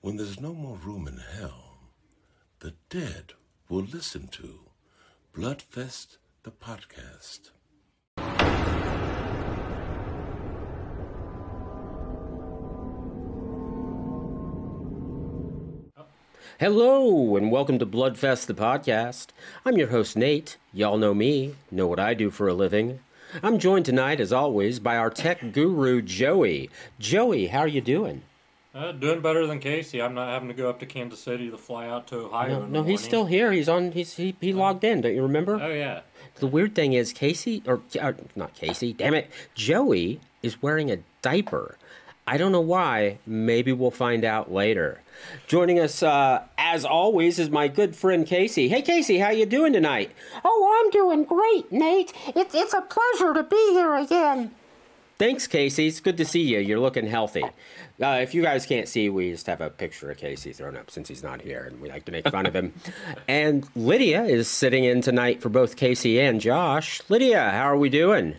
When there's no more room in hell, the dead will listen to Bloodfest the podcast. Hello, and welcome to Bloodfest the podcast. I'm your host, Nate. Y'all know me, know what I do for a living. I'm joined tonight, as always, by our tech guru, Joey. Joey, how are you doing? Uh, doing better than Casey. I'm not having to go up to Kansas City to fly out to Ohio. No, in the no, he's still here. He's on. He's he, he logged in. Don't you remember? Oh yeah. The weird thing is, Casey or uh, not Casey. Damn it, Joey is wearing a diaper. I don't know why. Maybe we'll find out later. Joining us, uh, as always, is my good friend Casey. Hey, Casey, how you doing tonight? Oh, I'm doing great, Nate. It's it's a pleasure to be here again. Thanks, Casey. It's good to see you. You're looking healthy. Uh, if you guys can't see, we just have a picture of Casey thrown up since he's not here, and we like to make fun of him. And Lydia is sitting in tonight for both Casey and Josh. Lydia, how are we doing?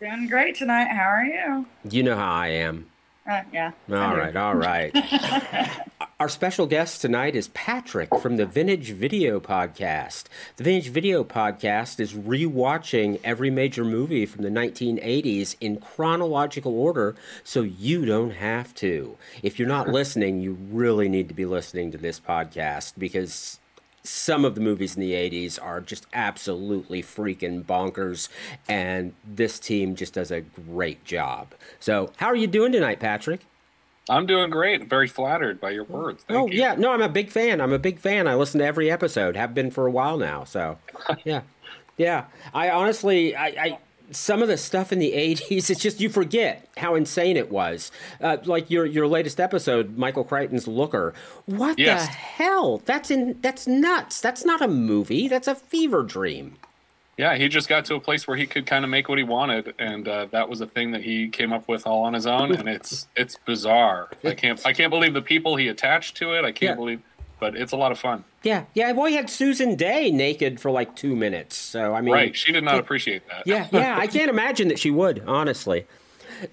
Doing great tonight. How are you? You know how I am. Uh, yeah. All right, all right. Our special guest tonight is Patrick from the Vintage Video Podcast. The Vintage Video Podcast is rewatching every major movie from the 1980s in chronological order so you don't have to. If you're not listening, you really need to be listening to this podcast because some of the movies in the 80s are just absolutely freaking bonkers, and this team just does a great job. So, how are you doing tonight, Patrick? I'm doing great. Very flattered by your words. Thank oh, you. yeah. No, I'm a big fan. I'm a big fan. I listen to every episode, have been for a while now. So, yeah. Yeah. I honestly, I. I some of the stuff in the 80s it's just you forget how insane it was uh, like your your latest episode michael crichton's looker what Yes. the hell that's in that's nuts that's not a movie that's a fever dream Yeah, he just got to a place where he could kind of make what he wanted, and uh, that was a thing that he came up with all on his own. And it's it's bizarre. I can't I can't believe the people he attached to it. I can't Yeah. believe, but it's a lot of fun. yeah yeah well he had susan dey naked for like two minutes so i mean Right? She did not appreciate that. yeah, yeah, I can't imagine that she would, honestly.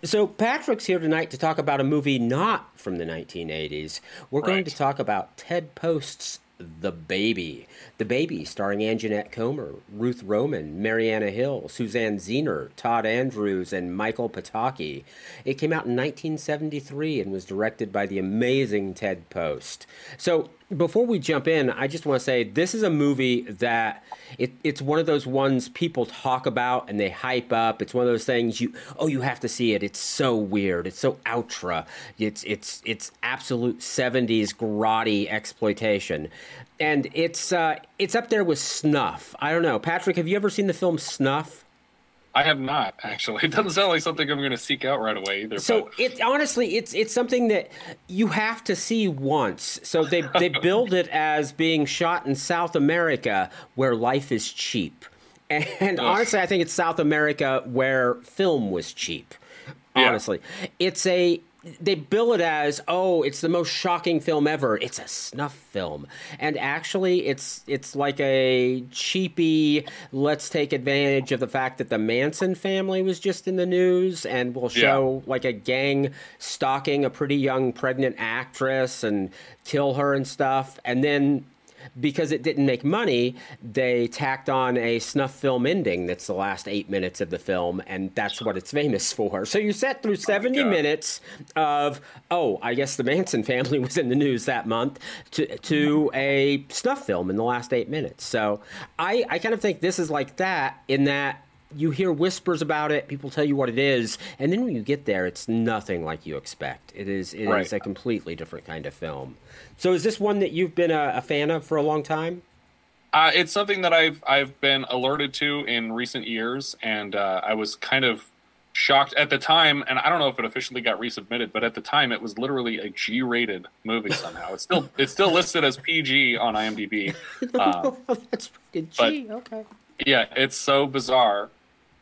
So Patrick's here tonight to talk about a movie not from the 1980s. We're going Right. to talk about Ted Post's The Baby. The Baby, starring Anjanette Comer, Ruth Roman, Marianna Hill, Suzanne Zenor, Tod Andrews, and Michael Pataki. It came out in 1973 and was directed by the amazing Ted Post. So before we jump in, I just want to say this is a movie that it, it's one of those ones people talk about and they hype up. It's one of those things you oh you have to see it. It's so weird. It's so ultra. It's it's it's absolute '70s grotty exploitation, and it's uh, it's up there with Snuff. I don't know, Patrick. Have you ever seen the film Snuff? I have not actually. It doesn't sound like something I'm going to seek out right away either. So but it honestly, it's it's something that you have to see once. So they they build it as being shot in South America where life is cheap, and honestly, I think it's South America where film was cheap. Yeah. Honestly, it's a they bill it as oh it's the most shocking film ever. It's a snuff film. And actually it's it's like a cheapy let's take advantage of the fact that the manson family was just in the news and we'll show like a gang stalking a pretty young pregnant actress and kill her and stuff. And then because it didn't make money, they tacked on a snuff film ending that's the last eight minutes of the film, and that's what it's famous for. So you sat through 70 God. minutes of, oh, I guess the Manson family was in the news that month, to, to a snuff film in the last eight minutes. So I, I kind of think this is like that in that you hear whispers about it, people tell you what it is, and then when you get there, it's nothing like you expect. It is it is Right. a completely different kind of film. So is this one that you've been a, a fan of for a long time? Uh, it's something that I've I've been alerted to in recent years, and uh, I was kind of shocked at the time. And I don't know if it officially got resubmitted, but at the time it was literally a G-rated movie somehow. It's still it's still listed as PG on IMDb. Um, That's but- okay. yeah, it's so bizarre,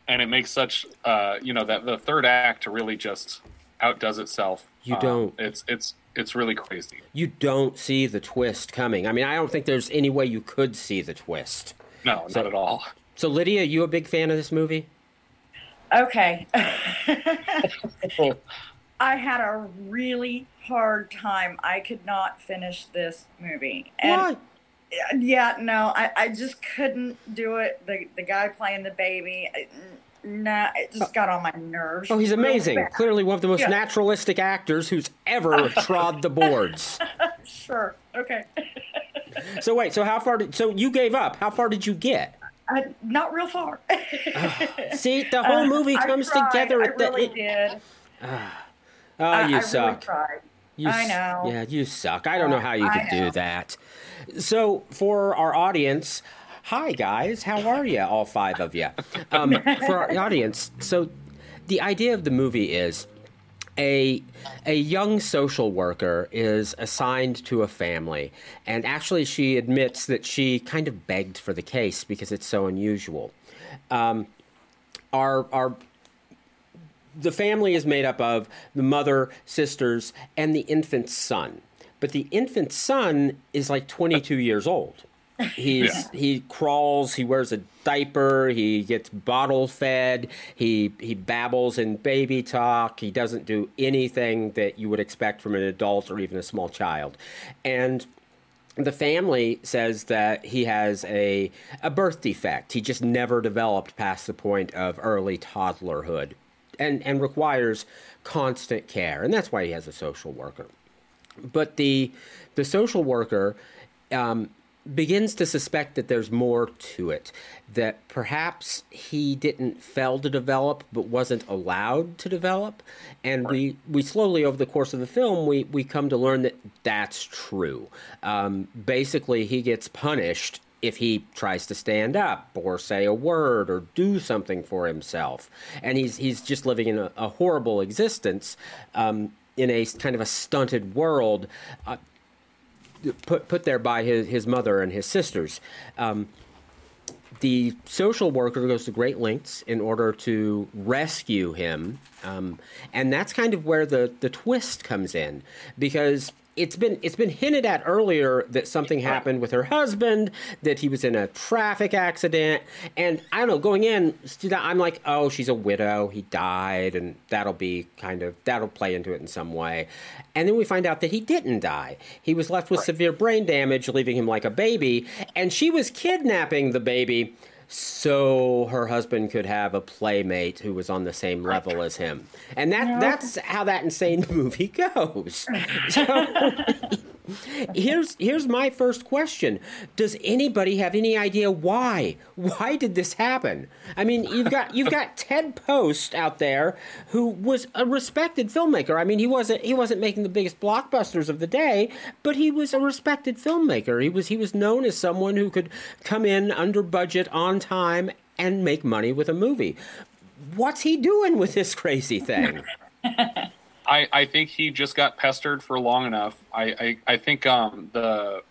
and it makes such uh, you know that the third act really just outdoes itself. You Um, don't. It's it's it's really crazy. You don't see the twist coming. I mean, I don't think there's any way you could see the twist. No, So- not at all. So Lydia, you a big fan of this movie? Okay. I had a really hard time. I could not finish this movie. And Why? Yeah, no, I, I just couldn't do it. The the guy playing the baby, I- nah, it just oh. got on my nerves. Oh, he's amazing. Clearly one of the most Yeah. naturalistic actors who's ever trod the boards. Sure. Okay. So wait, so how far did so you gave up? How far did you get? I, not real far. See, the whole movie I comes tried, together I at the really it- did. Ah. Oh, you I suck. Really tried. You I s- know. Yeah, you suck. I don't know how you I could do that. So, for our audience, hi guys, how are you? All five of you. Um, for our audience, so the idea of the movie is a a young social worker is assigned to a family, and actually, she admits that she kind of begged for the case because it's so unusual. Um, our our the family is made up of the mother, sisters, and the infant son. But the infant son is like 22 years old. He's Yeah. he crawls, he wears a diaper, he gets bottle fed, he he babbles in baby talk, he doesn't do anything that you would expect from an adult or even a small child. And the family says that he has a a birth defect. He just never developed past the point of early toddlerhood and and requires constant care. And that's why he has a social worker. But the the social worker um, begins to suspect that there's more to it. That perhaps he didn't fail to develop, but wasn't allowed to develop. And we, we slowly, over the course of the film, we, we come to learn that that's true. Um, basically, he gets punished if he tries to stand up or say a word or do something for himself. And he's, he's just living in a, a horrible existence um, in a kind of a stunted world. Uh, put put there by his, his mother and his sisters. Um, the social worker goes to great lengths in order to rescue him, um, and that's kind of where the, the twist comes in because it's been it's been hinted at earlier that something happened with her husband, that he was in a traffic accident, and I don't know. Going in, I'm like, oh, she's a widow. He died, and that'll be kind of that'll play into it in some way. And then we find out that he didn't die. He was left with severe brain damage, leaving him like a baby, and she was kidnapping the baby so her husband could have a playmate who was on the same level as him. And that that's how that insane movie goes. So here's here's my first question. Does anybody have any idea why? Why did this happen? I mean, you've got you've got Ted Post out there who was a respected filmmaker. I mean, he wasn't he wasn't making the biggest blockbusters of the day, but he was a respected filmmaker. He was he was known as someone who could come in under budget on time and make money with a movie. What's he doing with this crazy thing? I, I think he just got pestered for long enough. I, I, I think um, the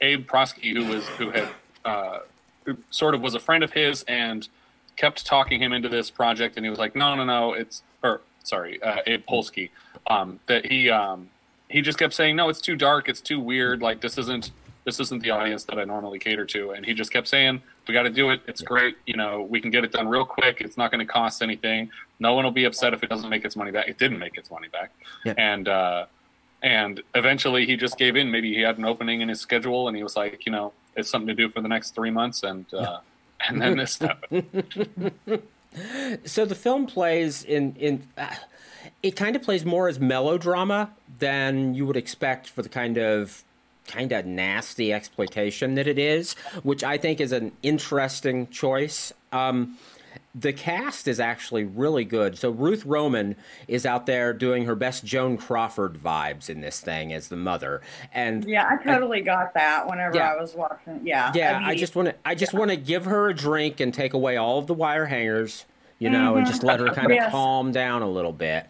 Abe Prosky, who was who had uh, who sort of was a friend of his and kept talking him into this project, and he was like, no, no, no, it's or sorry, uh, Abe Polsky, um, that he um, he just kept saying, no, it's too dark, it's too weird, like this isn't this isn't the audience that I normally cater to, and he just kept saying, we got to do it, it's great, you know, we can get it done real quick, it's not going to cost anything, no one will be upset if it doesn't make its money back. It didn't make its money back, Yeah. and uh, and eventually he just gave in. Maybe he had an opening in his schedule, and he was like, you know, it's something to do for the next three months, and uh, and then this happened. so the film plays in in uh, it kind of plays more as melodrama than you would expect for the kind of kind of nasty exploitation that it is, which I think is an interesting choice. Um, the cast is actually really good. So Ruth Roman is out there doing her best Joan Crawford vibes in this thing as the mother, and Yeah, I totally got that whenever Yeah. I was watching. Yeah. yeah, I just want to. I just want to give her a drink and take away all of the wire hangers, you know, and just let her kind of Yes. calm down a little bit.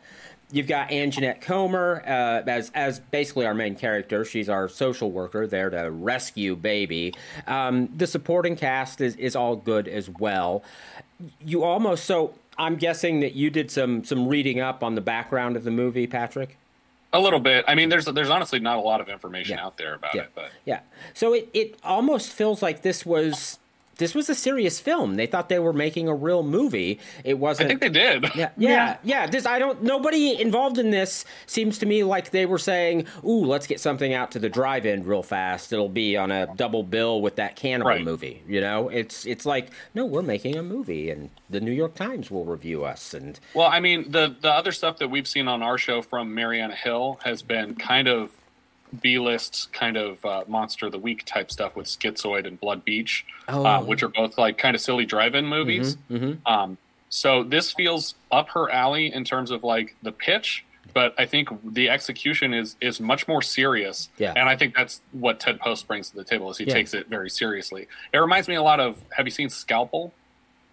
You've got Anjanette Comer uh, as as basically our main character. She's our social worker there to rescue baby. Um, the supporting cast is is all good as well. You almost so. I'm guessing that you did some some reading up on the background of the movie, Patrick. A little bit. I mean, there's there's honestly not a lot of information Yeah. out there about Yeah. it, but Yeah. So it, it almost feels like this was this was a serious film. They thought they were making a real movie. It wasn't. I think they did. yeah, yeah, yeah. This I don't. Nobody involved in this seems to me like they were saying, "Ooh, let's get something out to the drive-in real fast. It'll be on a double bill with that cannibal Right. movie." You know, it's it's like, no, we're making a movie, and the New York Times will review us. And Well, I mean, the the other stuff that we've seen on our show from Marianna Hill has been kind of B-list, kind of uh, monster of the week type stuff with Schizoid and Blood Beach, Oh. uh, which are both like kind of silly drive-in movies. Um, so this feels up her alley in terms of like the pitch, but I think the execution is is much more serious. Yeah. and I think that's what Ted Post brings to the table is he Yeah. takes it very seriously. It reminds me a lot of. Have you seen Scalpel?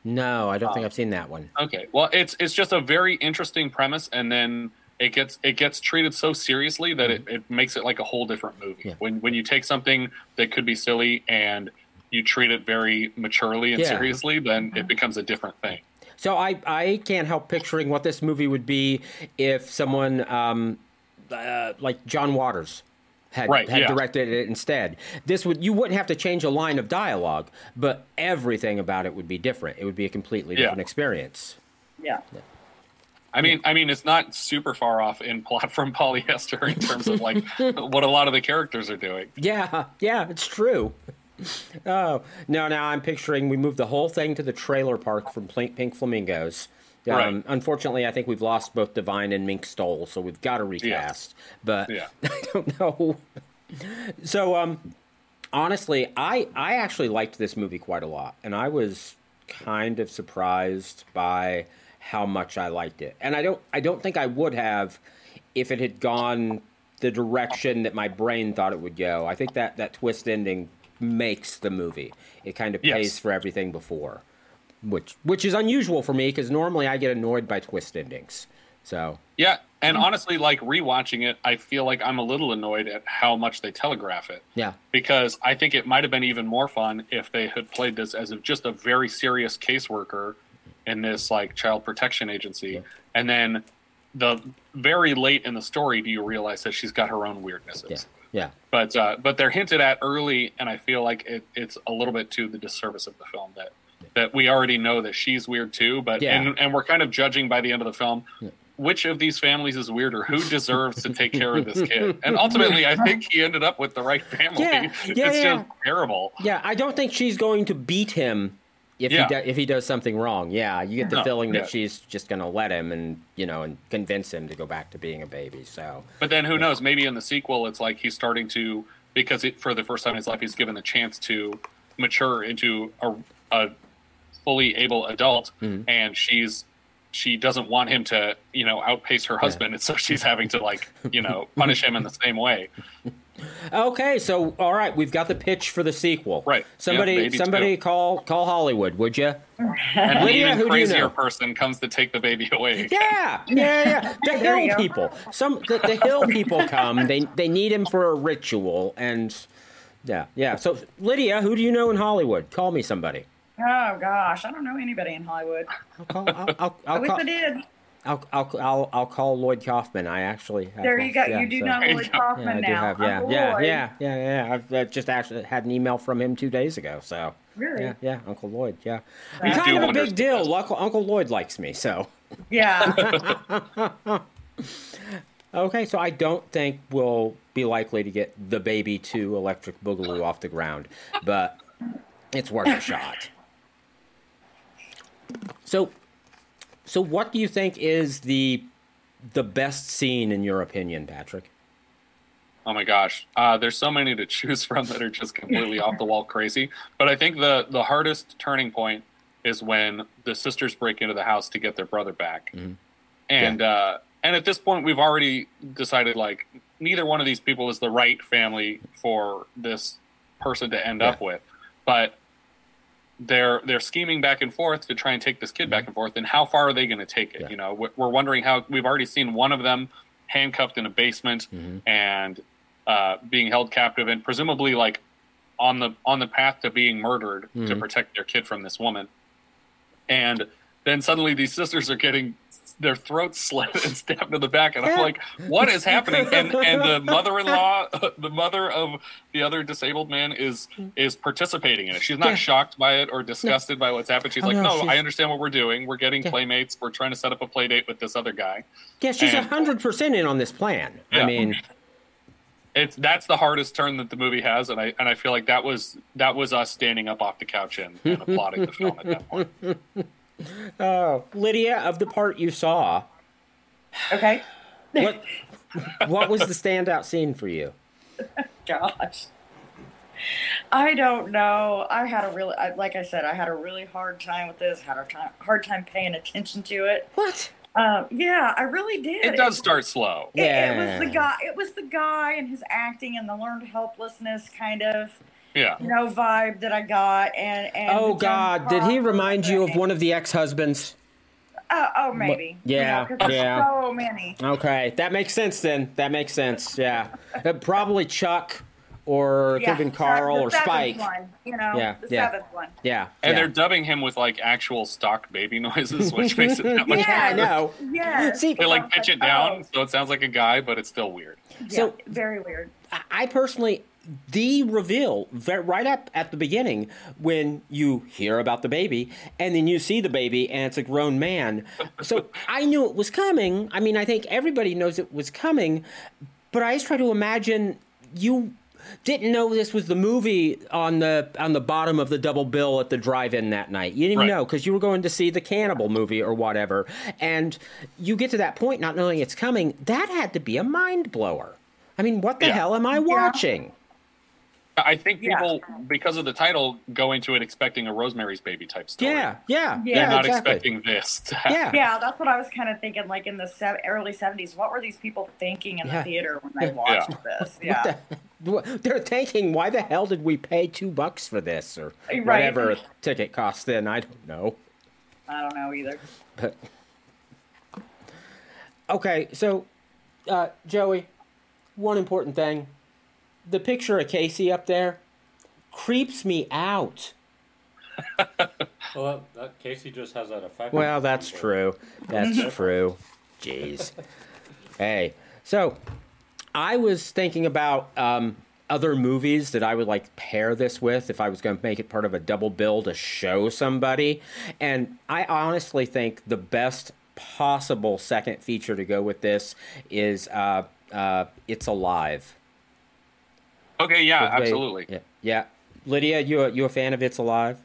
no, I don't think I've seen that one. Okay. Well, it's it's just a very interesting premise, and then it gets it gets treated so seriously that it, it makes it like a whole different movie. Yeah. When when you take something that could be silly and you treat it very maturely and Yeah. seriously, then it becomes a different thing. So I I can't help picturing what this movie would be if someone um, uh, like John Waters had Right, had yeah. directed it instead. This would you wouldn't have to change a line of dialogue, but everything about it would be different. It would be a completely Yeah. different experience. Yeah. I mean, I mean, it's not super far off in plot from polyester in terms of like what a lot of the characters are doing. Yeah, yeah, it's true. Oh no! Now I'm picturing we moved the whole thing to the trailer park from Pink, Flamingos. Um, Right. Unfortunately, I think we've lost both Divine and Mink Stole, so we've got to recast. But Yeah. I don't know. So, um, honestly, I I actually liked this movie quite a lot, and I was kind of surprised by how much I liked it. And I don't I don't think I would have if it had gone the direction that my brain thought it would go. I think that that twist ending makes the movie. It kind of Yes. pays for everything before, which which is unusual for me because normally I get annoyed by twist endings. So Yeah, and honestly, like rewatching it, I feel like I'm a little annoyed at how much they telegraph it. yeah, because I think it might have been even more fun if they had played this as just a very serious caseworker in this like child protection agency, and then the very late in the story do you realize that she's got her own weirdnesses. yeah, yeah. But uh, but they're hinted at early, and I feel like it, it's a little bit to the disservice of the film that that we already know that she's weird too. But Yeah. and and we're kind of judging by the end of the film. Which of these families is weirder? Who deserves to take care of this kid? And ultimately, I think he ended up with the right family. Yeah, yeah, it's yeah. just terrible. Yeah, I don't think she's going to beat him if Yeah. he do, if he does something wrong. Yeah, you get the No, feeling that yeah. she's just going to let him and you know and convince him to go back to being a baby. So But then who knows? Maybe in the sequel, it's like he's starting to because it, for the first time in his life, he's given the chance to mature into a, a fully able adult, Mm-hmm. and she's she doesn't want him to you know outpace her husband, and so she's having to like you know punish him in the same way. okay, so all right, we've got the pitch for the sequel. Right. Somebody, Yeah, somebody too. call call Hollywood, would you? And an Lydia, even who do you crazier know? person comes to take the baby away. Yeah, yeah, yeah. The hill people. Some the, the hill people come. They they need him for a ritual, and yeah, yeah. So Lydia, who do you know in Hollywood? Call me somebody. Oh gosh, I don't know anybody in Hollywood. I'll call. I'll, I'll, I I'll wish call. I did. I'll, I'll, I'll, I'll call Lloyd Kaufman. I actually have There you go. yeah, you do so- know Lloyd go. Yeah, Kaufman I do now. have. Yeah, Uncle yeah, Lloyd. yeah, yeah, yeah. I've uh, just actually had an email from him two days ago. So Really? yeah, yeah, Uncle Lloyd. Yeah, I I'm do kind of a big deal. Uncle, Uncle Lloyd likes me. So Yeah. okay, so I don't think we'll be likely to get the baby two electric boogaloo off the ground, but it's worth a shot. So, so what do you think is the the best scene in your opinion, Patrick? Oh my gosh, uh, there's so many to choose from that are just completely off the wall crazy. But I think the the hardest turning point is when the sisters break into the house to get their brother back, and uh, and at this point we've already decided like neither one of these people is the right family for this person to end up with, but they're they're scheming back and forth to try and take this kid back mm-hmm. and forth. And how far are they going to take it? Yeah. You know, we're we're wondering how we've already seen one of them handcuffed in a basement mm-hmm. and uh, being held captive, and presumably like on the on the path to being murdered to mm-hmm. protect their kid from this woman. And then suddenly these sisters are getting their throats slit and stabbed in the back, and I'm like, what is happening? And and the mother-in-law, the mother of the other disabled man, is mm. is participating in it. She's not Yeah. shocked by it or disgusted by what's happened. She's Oh, like, no, no, she's- I understand what we're doing. We're getting Yeah. playmates. We're trying to set up a play date with this other guy. Yeah, she's hundred percent in on this plan. I mean, It's that's the hardest turn that the movie has, and I and I feel like that was that was us standing up off the couch and, and applauding the film at that point. oh, Lydia, of the part you saw, Okay. what what was the standout scene for you? Gosh. I don't know. I had a really, I, like I said, I had a really hard time with this. Had a time, hard time paying attention to it. What? Um, yeah, I really did. It does start slow. It, it was the guy. It was the guy and his acting and the learned helplessness kind of Yeah. you know vibe that I got. And and Oh God, did he remind you of one of the ex-husbands? Oh, oh maybe. Yeah, You know, 'cause there's yeah. So many. Okay, that makes sense then. That makes sense. Yeah, Uh, probably Chuck, or it could have been Carl the or Spike. One, you know, Yeah, the yeah. seventh one. Yeah, And yeah. they're dubbing him with like actual stock baby noises, which makes it that much Yeah, I know. Yes. See- They like pitch it Oh, down so it sounds like a guy, but it's still weird. yeah, So- very weird. I- I personally, the reveal right up at the beginning when you hear about the baby and then you see the baby and it's a grown man. So I knew it was coming. I mean, I think everybody knows it was coming, but I just try to imagine you didn't know this was the movie on the on the bottom of the double bill at the drive-in that night. You didn't even Right. know because you were going to see the cannibal movie or whatever, and you get to that point not knowing it's coming. That had to be a mind blower. I mean, what the Yeah. hell am I watching? I think Yeah. people, because of the title, go into it expecting a Rosemary's Baby type story. Yeah, yeah, Yeah. They're not exactly. expecting this. to. Yeah, Yeah, that's what I was kind of thinking. Like in the se- early '70s, what were these people thinking in Yeah. the theater when they watched this? Yeah, the- They're thinking, why the hell did we pay two bucks for this or Right. whatever ticket cost? Then I don't know. I don't know either. But okay, so uh, Joey, one important thing: the picture of Casey up there creeps me out. Well, that, that Casey just has that effect. Well, that's true. That's true. Jeez. Hey, so I was thinking about um, other movies that I would like pair this with if I was going to make it part of a double bill to show somebody, and I honestly think the best possible second feature to go with this is uh, uh, "It's Alive." Okay, yeah, They- absolutely. Yeah, yeah. Lydia, you a, you a fan of "It's Alive"?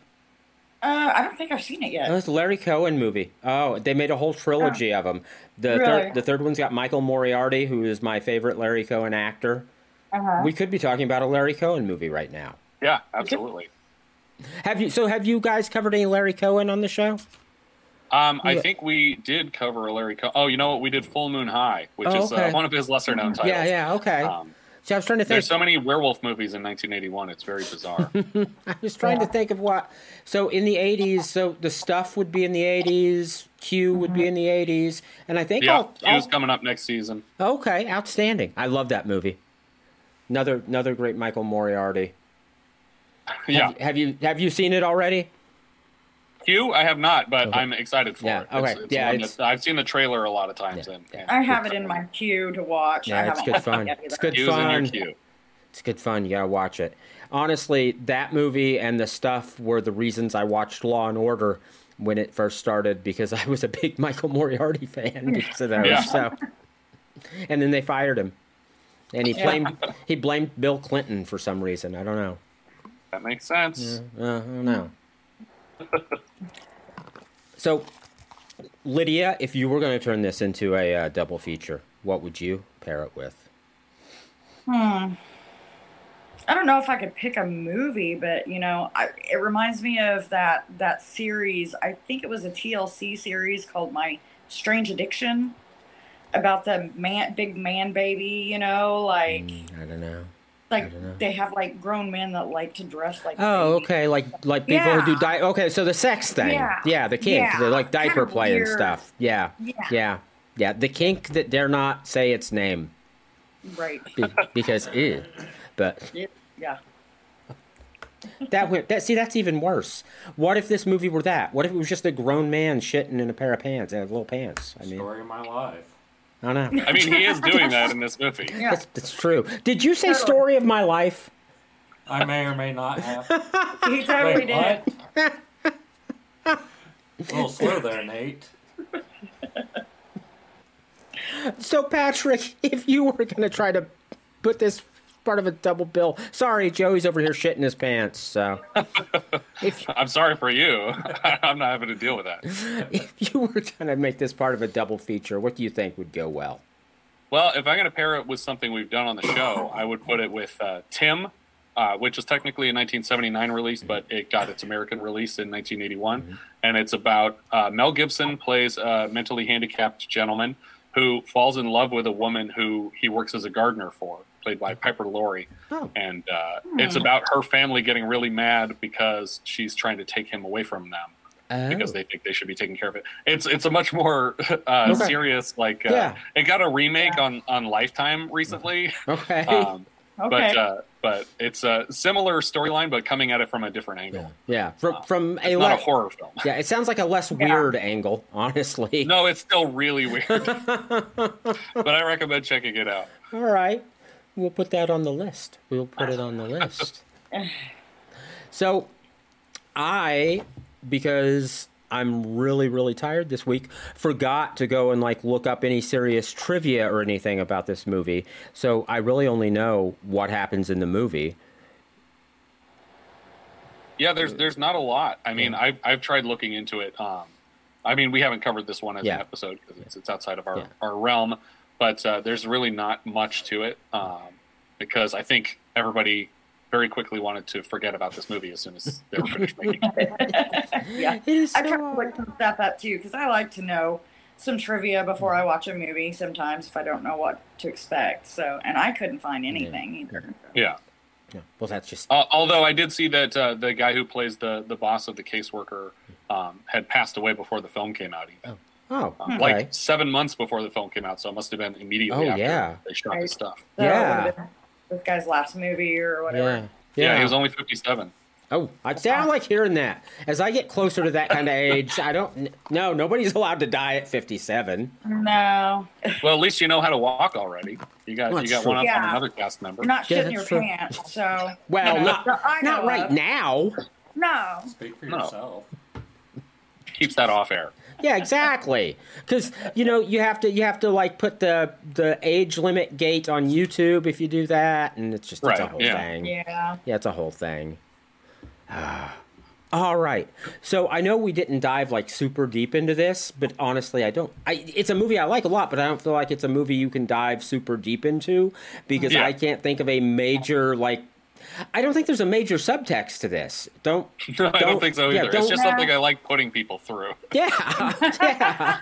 Uh, I don't think I've seen it yet. Oh, it's a Larry Cohen movie. Oh, they made a whole trilogy of them. The Really? third, the third one's got Michael Moriarty, who is my favorite Larry Cohen actor. Uh-huh. We could be talking about a Larry Cohen movie right now. Yeah, absolutely. Have you? So, have you guys covered any Larry Cohen on the show? Um, I think we did cover a Larry. Co- oh, you know what? We did Full Moon High, which Oh, is uh, one of his lesser known titles. Yeah, yeah, okay. Um, so I was trying to think. there's so many werewolf movies in 1981. It's very bizarre. I was trying to think of what. So in the '80s, so the stuff would be in the '80s. Q would be mm-hmm. in the '80s, and I think yeah, I'll, he was coming up next season. okay, outstanding. I love that movie. Another another great Michael Moriarty. Yeah, Have you have you seen it already? Q, I have not, but I'm excited for Yeah, it. okay, It's, it's yeah, it's- that- I've seen the trailer a lot of times. Yeah, and, yeah. I have it in my queue to watch. I Yeah, it's good watched it fun. It's good Q's in your fun. It's good fun. You gotta watch it. Honestly, that movie and the stuff were the reasons I watched Law and Order when it first started because I was a big Michael Moriarty fan because of those. Yeah. So, and then they fired him, and he blamed he blamed Bill Clinton for some reason. I don't know. That makes sense. Uh, I don't know. so, Lydia, if you were going to turn this into a uh, double feature, what would you pair it with? Hmm. I don't know if I could pick a movie, but you know, I, it reminds me of that that series. I think it was a TLC series called My Strange Addiction, about the man, big man baby. You know, like I don't know. Like they have like grown men that like to dress like. Oh, babies. okay, like like people who do Yeah. di- Okay, so the sex thing. Yeah. the kink, Yeah. the like diaper Kinda play and stuff. Yeah. Yeah. yeah, yeah. The kink that dare not say its name Right. be- because ew. But Yeah. That would that see that's even worse. What if this movie were that? What if it was just a grown man shitting in a pair of pants, and little pants? I mean, Story of my life. I don't know. I mean, he is doing that in this movie. Yeah. That's, that's true. Did you say Totally. story of my life? I may or may not have. He totally Wait, did. what? A little slow there, Nate. So Patrick, if you were going to try to put this part of a double bill, sorry, Joey's over here shitting his pants. So if I'm sorry for you. I'm not having to deal with that. if you were going to make this part of a double feature, what do you think would go well? Well, if I'm going to pair it with something we've done on the show, I would put it with uh, Tim, uh, which is technically a 1979 release, but it got its American release in 1981. And it's about uh, Mel Gibson plays a mentally handicapped gentleman who falls in love with a woman who he works as a gardener for, played by Piper Laurie. Oh. And uh, it's about her family getting really mad because she's trying to take him away from them because Oh. they think they should be taking care of it. It's it's a much more uh, Okay. serious like uh, Yeah. it got a remake on on Lifetime recently, Okay. um, Okay. but uh, but it's a similar storyline but coming at it from a different angle. yeah, from from a It's not a horror film. yeah, it sounds like a less weird angle, honestly. No, it's still really weird, but I recommend checking it out. All right. We'll put that on the list. We'll put it on the list. So, I, because I'm really, really tired this week, forgot to go and like look up any serious trivia or anything about this movie. So I really only know what happens in the movie. Yeah, there's there's not a lot. I mean, I've I've tried looking into it. Um, I mean, we haven't covered this one as Yeah. an episode because it's, it's outside of our, Yeah. our realm, but uh, there's really not much to it um, because I think everybody very quickly wanted to forget about this movie as soon as they were finished making it. yeah. It is I so try to look some stuff up too because I like to know some trivia before I watch a movie. Sometimes if I don't know what to expect, so and I couldn't find anything either. Yeah. Yeah. Well, that's just Uh, although I did see that uh, the guy who plays the the boss of the caseworker um, had passed away before the film came out. Even. oh, Um, okay. Like seven months before the film came out, so it must have been immediately Oh, after yeah. they shot the stuff. So Yeah. this guy's last movie or whatever. yeah. Yeah, Yeah. he was only fifty-seven. Oh, I sound like hearing that. As I get closer to that kind of age, I don't. No, nobody's allowed to die at 57. No, Well, at least you know how to walk already. You got Well, you got true. one up on another cast member. you're not Yeah, shitting your true. pants. So Well, you know, not not right of. now. No, Speak for No. yourself. Keeps that off air. Yeah, exactly. Because you know you have to you have to like put the the age limit gate on YouTube if you do that, and it's just it's a whole yeah. thing. yeah. Yeah, it's a whole thing. All right. So I know we didn't dive like super deep into this, but honestly, I don't. I it's a movie I like a lot, but I don't feel like it's a movie you can dive super deep into because Yeah. I can't think of a major like. I don't think there's a major subtext to this. Don't. No, I don't think so either. don't- it's just something I like putting people through. Yeah, yeah.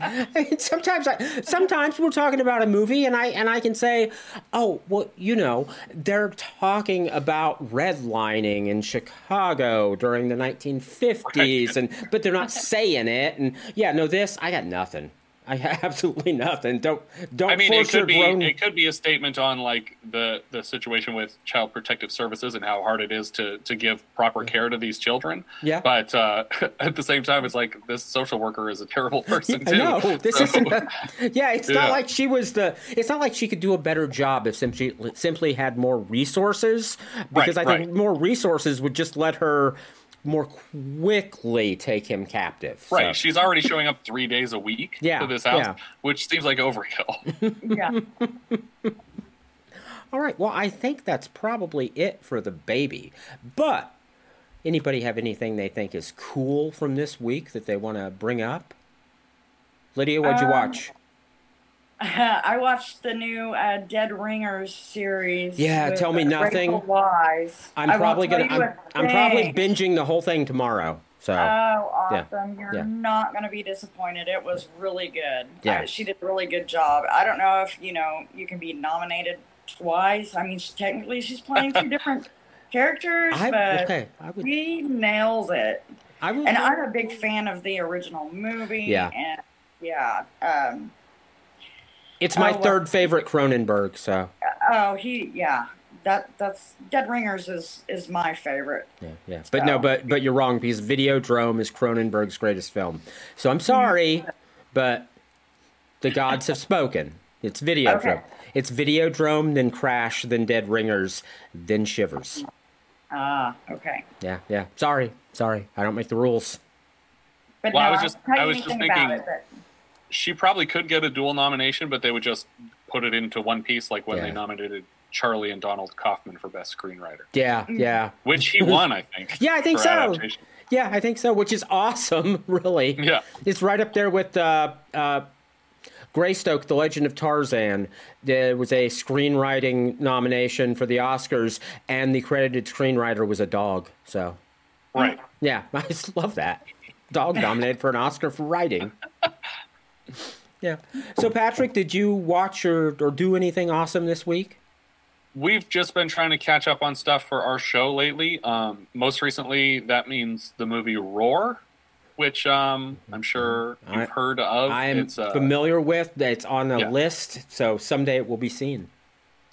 I mean, sometimes, I, sometimes we're talking about a movie, and I and I can say, oh, well, you know, they're talking about redlining in Chicago during the 1950s, and but they're not saying it. And yeah, no, this I got nothing. I have absolutely nothing. Don't don't I mean, it could be grown. it could be a statement on like the the situation with Child Protective Services and how hard it is to to give proper care to these children. Yeah. But uh, at the same time, it's like this social worker is a terrible person I too. know this So- isn't. A, yeah, it's not like she was the. It's not like she could do a better job if simply simply had more resources. Because Right, I think right. more resources would just let her more quickly take him captive. So- Right, she's already showing up three days a week Yeah, to this house, yeah. which seems like overkill. Yeah. All right. Well, I think that's probably it for the baby. But anybody have anything they think is cool from this week that they want to bring up? Lydia, what'd you Um, watch? I watched the new uh, Dead Ringers series. Yeah, tell me uh, nothing. Wise. I'm I probably gonna. I'm, I'm probably binging the whole thing tomorrow. So Oh, Yeah. awesome! You're Yeah. not going to be disappointed. It was really good. Yeah. She did a really good job. I don't know if you know you can be nominated twice. I mean, she, technically she's playing two different characters, I but okay. I would. she nails it. I would. And I'm a big fan of the original movie. Yeah. And yeah. Um, it's my Oh, well- third favorite Cronenberg. So oh, he yeah. that that's Dead Ringers is is my favorite. Yeah, yeah. But no, but but you're wrong because Videodrome is Cronenberg's greatest film. So I'm sorry, but the gods have spoken. It's Videodrome. Okay. It's Videodrome, then Crash, then Dead Ringers, then Shivers. Ah, okay. Yeah, yeah. Sorry, sorry. I don't make the rules. But Well, I was just- can't tell I was just anything about thinking- it, but- She probably could get a dual nomination, but they would just put it into one piece, like when Yeah. they nominated Charlie and Donald Kaufman for Best Screenwriter, Yeah, yeah. which he won, I think. Yeah, I think so. adaptation. Yeah, I think so, which is awesome, really. Yeah. It's right up there with uh, uh, Greystoke, The Legend of Tarzan. There was a screenwriting nomination for the Oscars, and the credited screenwriter was a dog. So, Right. yeah, I just love that. Dog nominated for an Oscar for writing. Yeah. So, Patrick, did you watch or, or do anything awesome this week? We've just been trying to catch up on stuff for our show lately. Um, most recently, that means the movie Roar, which um, I'm sure you've I- heard of. I am It's, uh, familiar with. It's on the yeah. list, so someday it will be seen.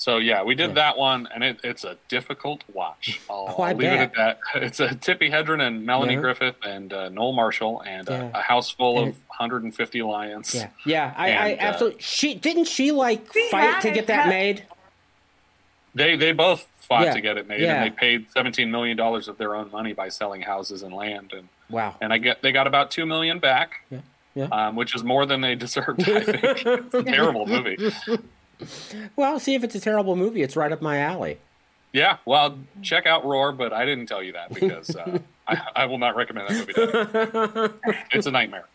So yeah, we did Yeah. that one, and it, it's a difficult watch. I'll, Oh, I I'll leave it at that. It's a Tippi Hedren and Melanie Yeah. Griffith and uh, Noel Marshall and Yeah. a, a house full And of 150 lions. Yeah, yeah. I, I And, uh, absolutely. She didn't she like She fight to get that made? They they both fought Yeah. to get it made, Yeah. and they paid 17 million dollars of their own money by selling houses and land, and Wow. and I get they got about two million back. Yeah. Yeah. Um, which is more than they deserved. I think it's a terrible movie. Well, see if it's a terrible movie. It's right up my alley. Yeah, well, check out Roar, but I didn't tell you that because uh, I, I will not recommend that movie. To you. It's a nightmare.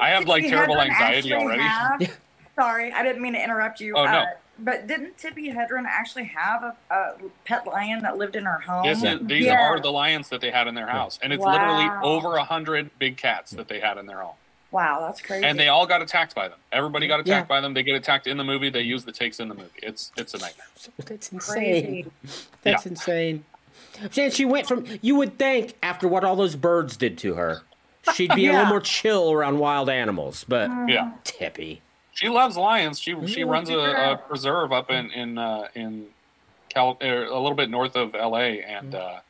I have, like, terrible Hedren anxiety already. have- sorry, I didn't mean to interrupt you. Oh, no. uh, but didn't Tippi Hedren actually have a, a pet lion that lived in her home? Yes, these Yeah. are the lions that they had in their house, and it's literally over a hundred big cats that they had in their home, Wow, that's crazy. and they all got attacked by them. Everybody got attacked Yeah. by them. They get attacked in the movie. They use the takes in the movie. It's it's a nightmare. That's insane. That's Yeah. insane. And she went from. You would think after what all those birds did to her, she'd be a little more chill around wild animals. But Yeah, Tippi. she loves lions. She she Yeah, runs a, a preserve up in in uh, in Cal, er, a little bit north of L.A. and. Uh,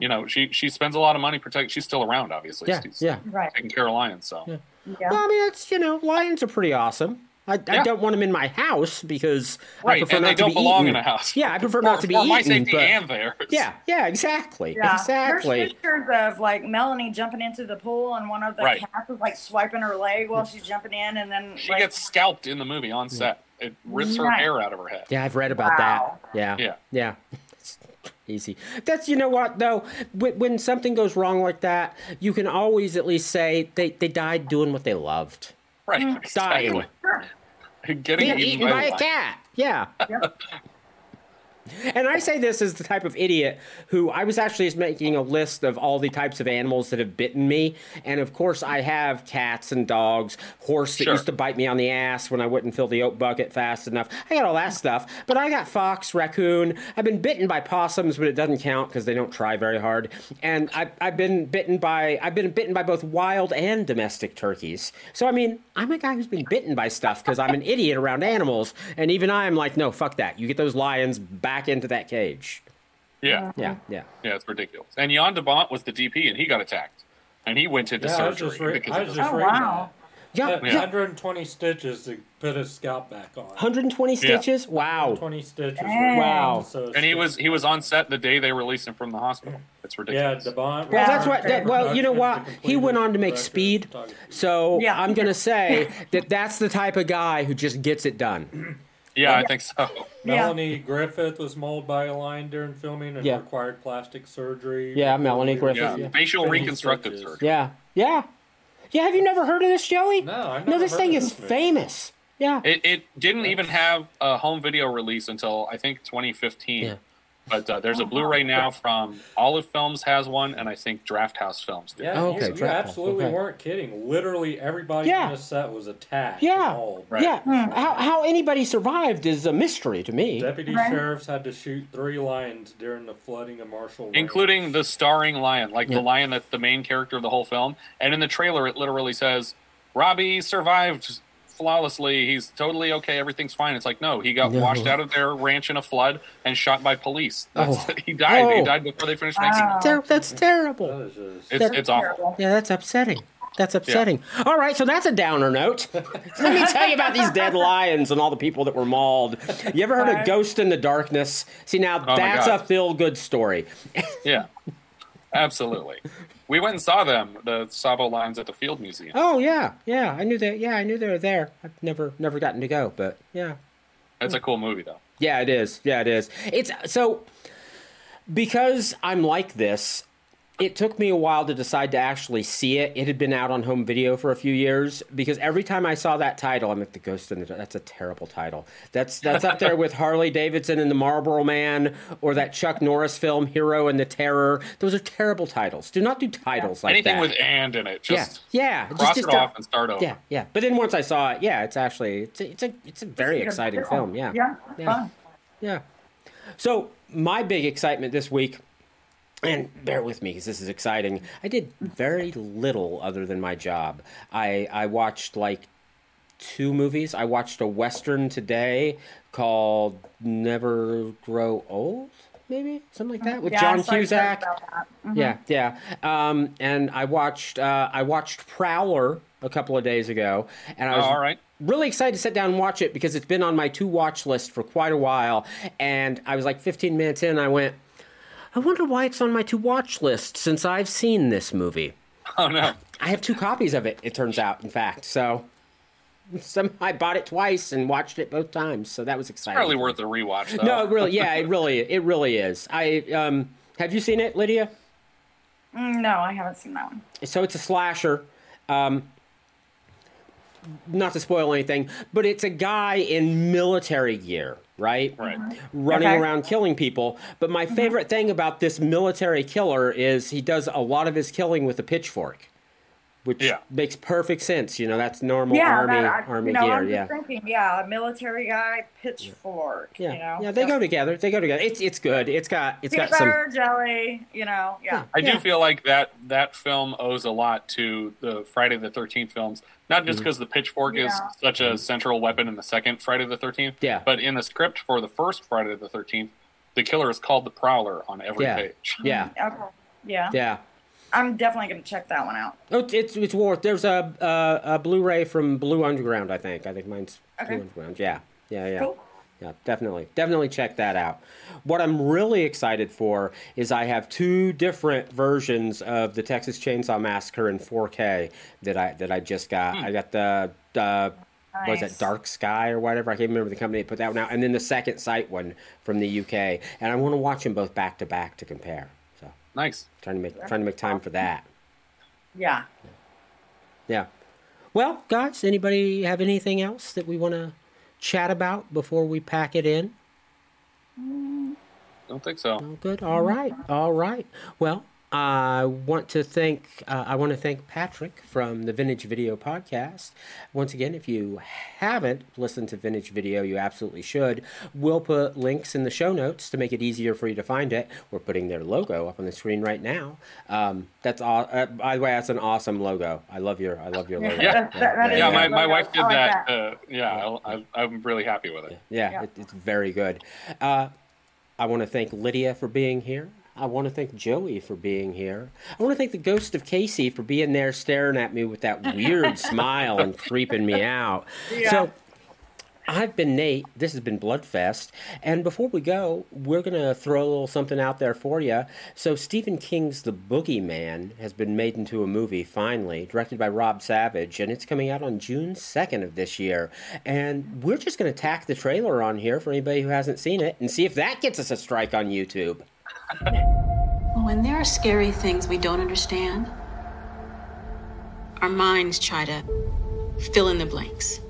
you know, she she spends a lot of money protecting. She's still around, obviously. Yeah, She's yeah. Right. taking care of lions. So Yeah. Yeah. Well, I mean, that's you know, lions are pretty awesome. I, I don't want them in my house because I right, prefer and not they to don't be belong eaten. in a house. Yeah, I prefer for, not to be my eaten. safety but and theirs. yeah, yeah, exactly, Yeah. exactly. There's pictures of like Melanie jumping into the pool, and one of the Right. cats is like swiping her leg while she's jumping in, and then She like, gets scalped in the movie on mm. set. It rips her Right. hair out of her head. Yeah, I've read about Wow. that. Yeah, Yeah. yeah. It's easy. That's you know what though. When, when something goes wrong like that, you can always at least say they they died doing what they loved. Right. Dying. Exactly. Sure. Getting Being eaten by a cat. Yeah. Yep. And I say this as the type of idiot who I was actually just making a list of all the types of animals that have bitten me. And of course, I have cats and dogs, horse that Sure. used to bite me on the ass when I wouldn't fill the oat bucket fast enough. I got all that stuff. But I got fox, raccoon. I've been bitten by possums, but it doesn't count because they don't try very hard. And I've, I've been bitten by I've been bitten by both wild and domestic turkeys. So I mean, I'm a guy who's been bitten by stuff because I'm an idiot around animals. And even I'm like, no, fuck that. You get those lions back into that cage. Yeah. Yeah, yeah. Yeah, it's ridiculous. And Jan de Bont was the DP, and he got attacked. And he went into Yeah, I was surgery. just, re- because I was just Oh, wow. Yeah, yeah. Yeah, 120 stitches to put his scalp back on. 120 stitches? Wow. 20 stitches. Dang. Wow. So and he was he was on set the day they released him from the hospital. It's ridiculous. Yeah, ridiculous. Devon. Well, that's what. That, well, you know what? He went on to make Speed, so Yeah. I'm gonna say that that's the type of guy who just gets it done. yeah, I think so. Yeah. Melanie Griffith was mauled by a lion during filming and Yeah. required plastic surgery. Yeah, Melanie Griffith. Yeah, Yeah. facial reconstructive stitches. surgery. Yeah, yeah, yeah. Have you never heard of this, Joey? No, I've No, never this heard thing of is this movie. famous. Yeah. It, it didn't even have a home video release until I think 2015. Yeah. But uh, there's a Blu-ray now from Olive Films has one, and I think Drafthouse Films did. Yeah, Oh, you- okay, you, Draft House, absolutely okay. weren't kidding. Literally everybody Yeah. on the set was attacked. Yeah. Right. yeah. How, how anybody survived is a mystery to me. Deputy Right. sheriffs had to shoot three lions during the flooding of Marshall. Ranch. including the starring lion, like Yeah. the lion that's the main character of the whole film. And in the trailer, it literally says, "Robbie survived flawlessly. He's totally okay. Everything's fine. It's like no, he got No. washed out of their ranch in a flood and shot by police. Oh. That's, Oh. He died. Oh. He died before they finished making. Wow. it. Ter- that's terrible. That is just- It's it's awful. Terrible. Yeah, that's upsetting. That's upsetting. All right, so that's a downer note. Let me tell you about these dead lions and all the people that were mauled. You ever heard of Right. Ghost in the Darkness? See, now Oh that's a feel good story. Yeah, absolutely. We went and saw them, the Tsavo lions at the Field Museum. Oh yeah, yeah, I knew that. Yeah, I knew they were there. I've never, never gotten to go, but yeah, It's a cool movie though. yeah, it is. Yeah, it is. It's so because I'm like this. It took me a while to decide to actually see it. It had been out on home video for a few years because every time I saw that title, I'm like the Ghost in the. Dark." That's a terrible title. That's that's up there with Harley Davidson and the Marlboro Man or that Chuck Norris film Hero and the Terror. Those are terrible titles. Do not do titles like that. Anything that. with "and" in it, yeah, just yeah. cross it don't- off and start over. Yeah, yeah. But then once I saw it, yeah, it's actually it's a, it's a it's a very It's a good exciting film. Yeah, Yeah. Yeah. Fun. yeah. So my big excitement this week, and bear with me because this is exciting. I did very little other than my job. I I watched like two movies. I watched a western today called Never Grow Old, maybe something like that, with Yeah, John Cusack. talk about that. Mhm. Yeah, yeah. Um, and I watched uh, I watched Prowler a couple of days ago, and I was Oh, all right. really excited to sit down and watch it because it's been on my to watch list for quite a while. And I was like 15 minutes in, and I went, I wonder why it's on my to watch list since I've seen this movie. Oh no. I have two copies of it. It turns out, in fact, so. Some, I bought it twice and watched it both times, so that was exciting. It's Probably worth a rewatch though. No, it really, yeah, it really, it really is. I um, have you seen it, Lydia? Mm, No, I haven't seen that one. so it's a slasher. Um, not to spoil anything, but it's a guy in military gear, right? Right. Mm-hmm. Running Okay. around killing people. But my mm-hmm. favorite thing about this military killer is he does a lot of his killing with a pitchfork, which Yeah. makes perfect sense. You know, that's normal Yeah, army that, I, army you know, gear. I'm Yeah. thinking, yeah, a military guy, pitchfork. Yeah, you know, yeah, they go together. They go together. It's it's good. It's got it's Peanut got some. butter, jelly, you know, yeah. I Yeah. do feel like that that film owes a lot to the Friday the Thirteenth films, not Mm-hmm. just because the pitchfork is such a central weapon in the second Friday the Thirteenth, Yeah. but in the script for the first Friday the Thirteenth, the killer is called the Prowler on every Yeah. page. Yeah, Okay. Yeah. yeah. I'm definitely going to check that one out. Oh, it's it's, it's worth. There's a, a a Blu-ray from Blue Underground. I think. I think mine's Okay. Blue Underground. Yeah, yeah, yeah. Cool. Yeah, definitely, definitely check that out. What I'm really excited for is I have two different versions of the Texas Chainsaw Massacre in 4K that I that I just got. I got the uh, what was Nice. it Dark Sky or whatever? I can't remember the company that put that one out, and then the Second Sight one from the UK. And I want to watch them both back to back to compare. So Nice. trying to make trying to make time for that. Yeah. Yeah. Well, guys, anybody have anything else that we want to chat about before we pack it in? Don't think so. Oh, good. All right. All right. Well, I want to thank uh, I want to thank Patrick from the Vintage Video Podcast. Once again, if you haven't listened to Vintage Video, you absolutely should. We'll put links in the show notes to make it easier for you to find it. We're putting their logo up on the screen right now. Um, that's all. Uh, by the way, that's an awesome logo. I love your I love your logo. Yeah. That- that is Yeah, my, good my wife did like that. that. Uh, yeah, I, I, I'm really happy with it. Yeah, Yeah. It, it's very good. Uh, I want to thank Lydia for being here. I want to thank Joey for being here. I want to thank the ghost of Casey for being there staring at me with that weird smile and creeping me out. Yeah. So, I've been Nate. This has been Bloodfest. And before we go, we're going to throw a little something out there for you. So, Stephen King's The Boogeyman has been made into a movie, finally, directed by Rob Savage, and it's coming out on June 2nd of this year. And we're just going to tack the trailer on here for anybody who hasn't seen it and see if that gets us a strike on YouTube. When there are scary things we don't understand, our minds try to fill in the blanks.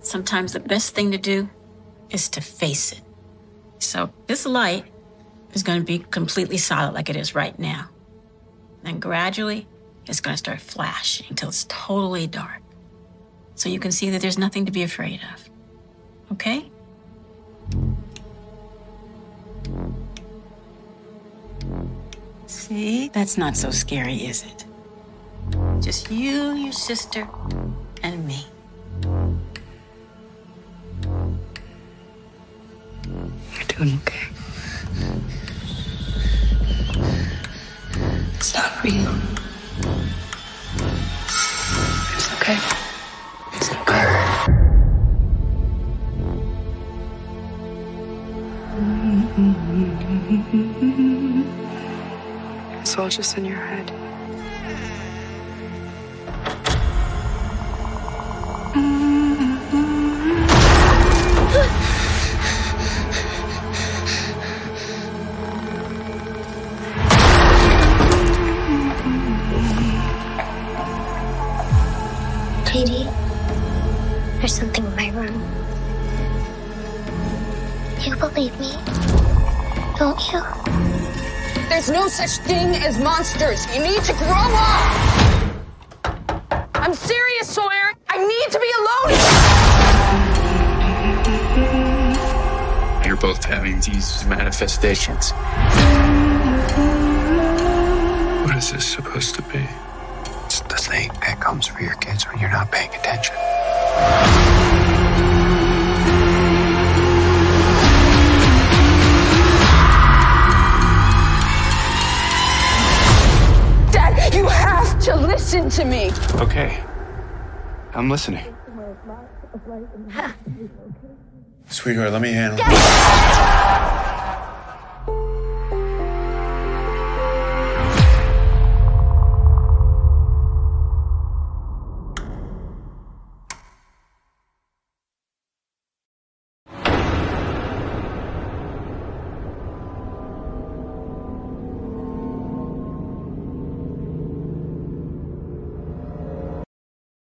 Sometimes the best thing to do is to face it. So, this light is going to be completely solid like it is right now. Then gradually, it's going to start flashing until it's totally dark. So you can see that there's nothing to be afraid of. Okay? See? That's not so scary, is it? Just you, your sister, and me. You're doing okay. It's not real. It's okay. It's all just in your head. JD, there's something in my room. You believe me, don't you? There's no such thing as monsters. You need to grow up. I'm serious, Sawyer. I need to be alone. You're both having these manifestations. What is this supposed to be? It's the thing that comes for your kids when you're not paying attention. To listen to me. Okay. I'm listening. Sweetheart, let me handle it.